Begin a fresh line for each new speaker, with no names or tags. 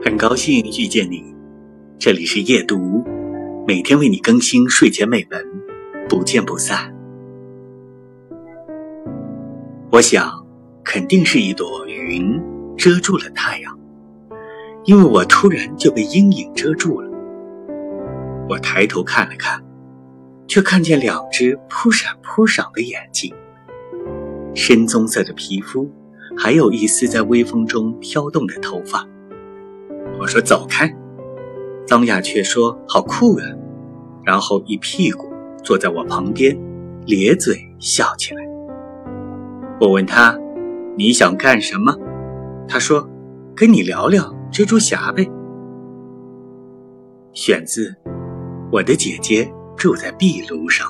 很高兴遇见你，这里是夜读，每天为你更新睡前美文，不见不散。我想，肯定是一朵云遮住了太阳，因为我突然就被阴影遮住了。我抬头看了看，却看见两只扑闪扑闪的眼睛，深棕色的皮肤。还有一丝在微风中飘动的头发。我说：“走开。”张雅却说：“好酷啊！”然后一屁股坐在我旁边，咧嘴笑起来。我问他：“你想干什么？”他说：“跟你聊聊蜘蛛侠呗。”选自《我的姐姐住在壁炉上》。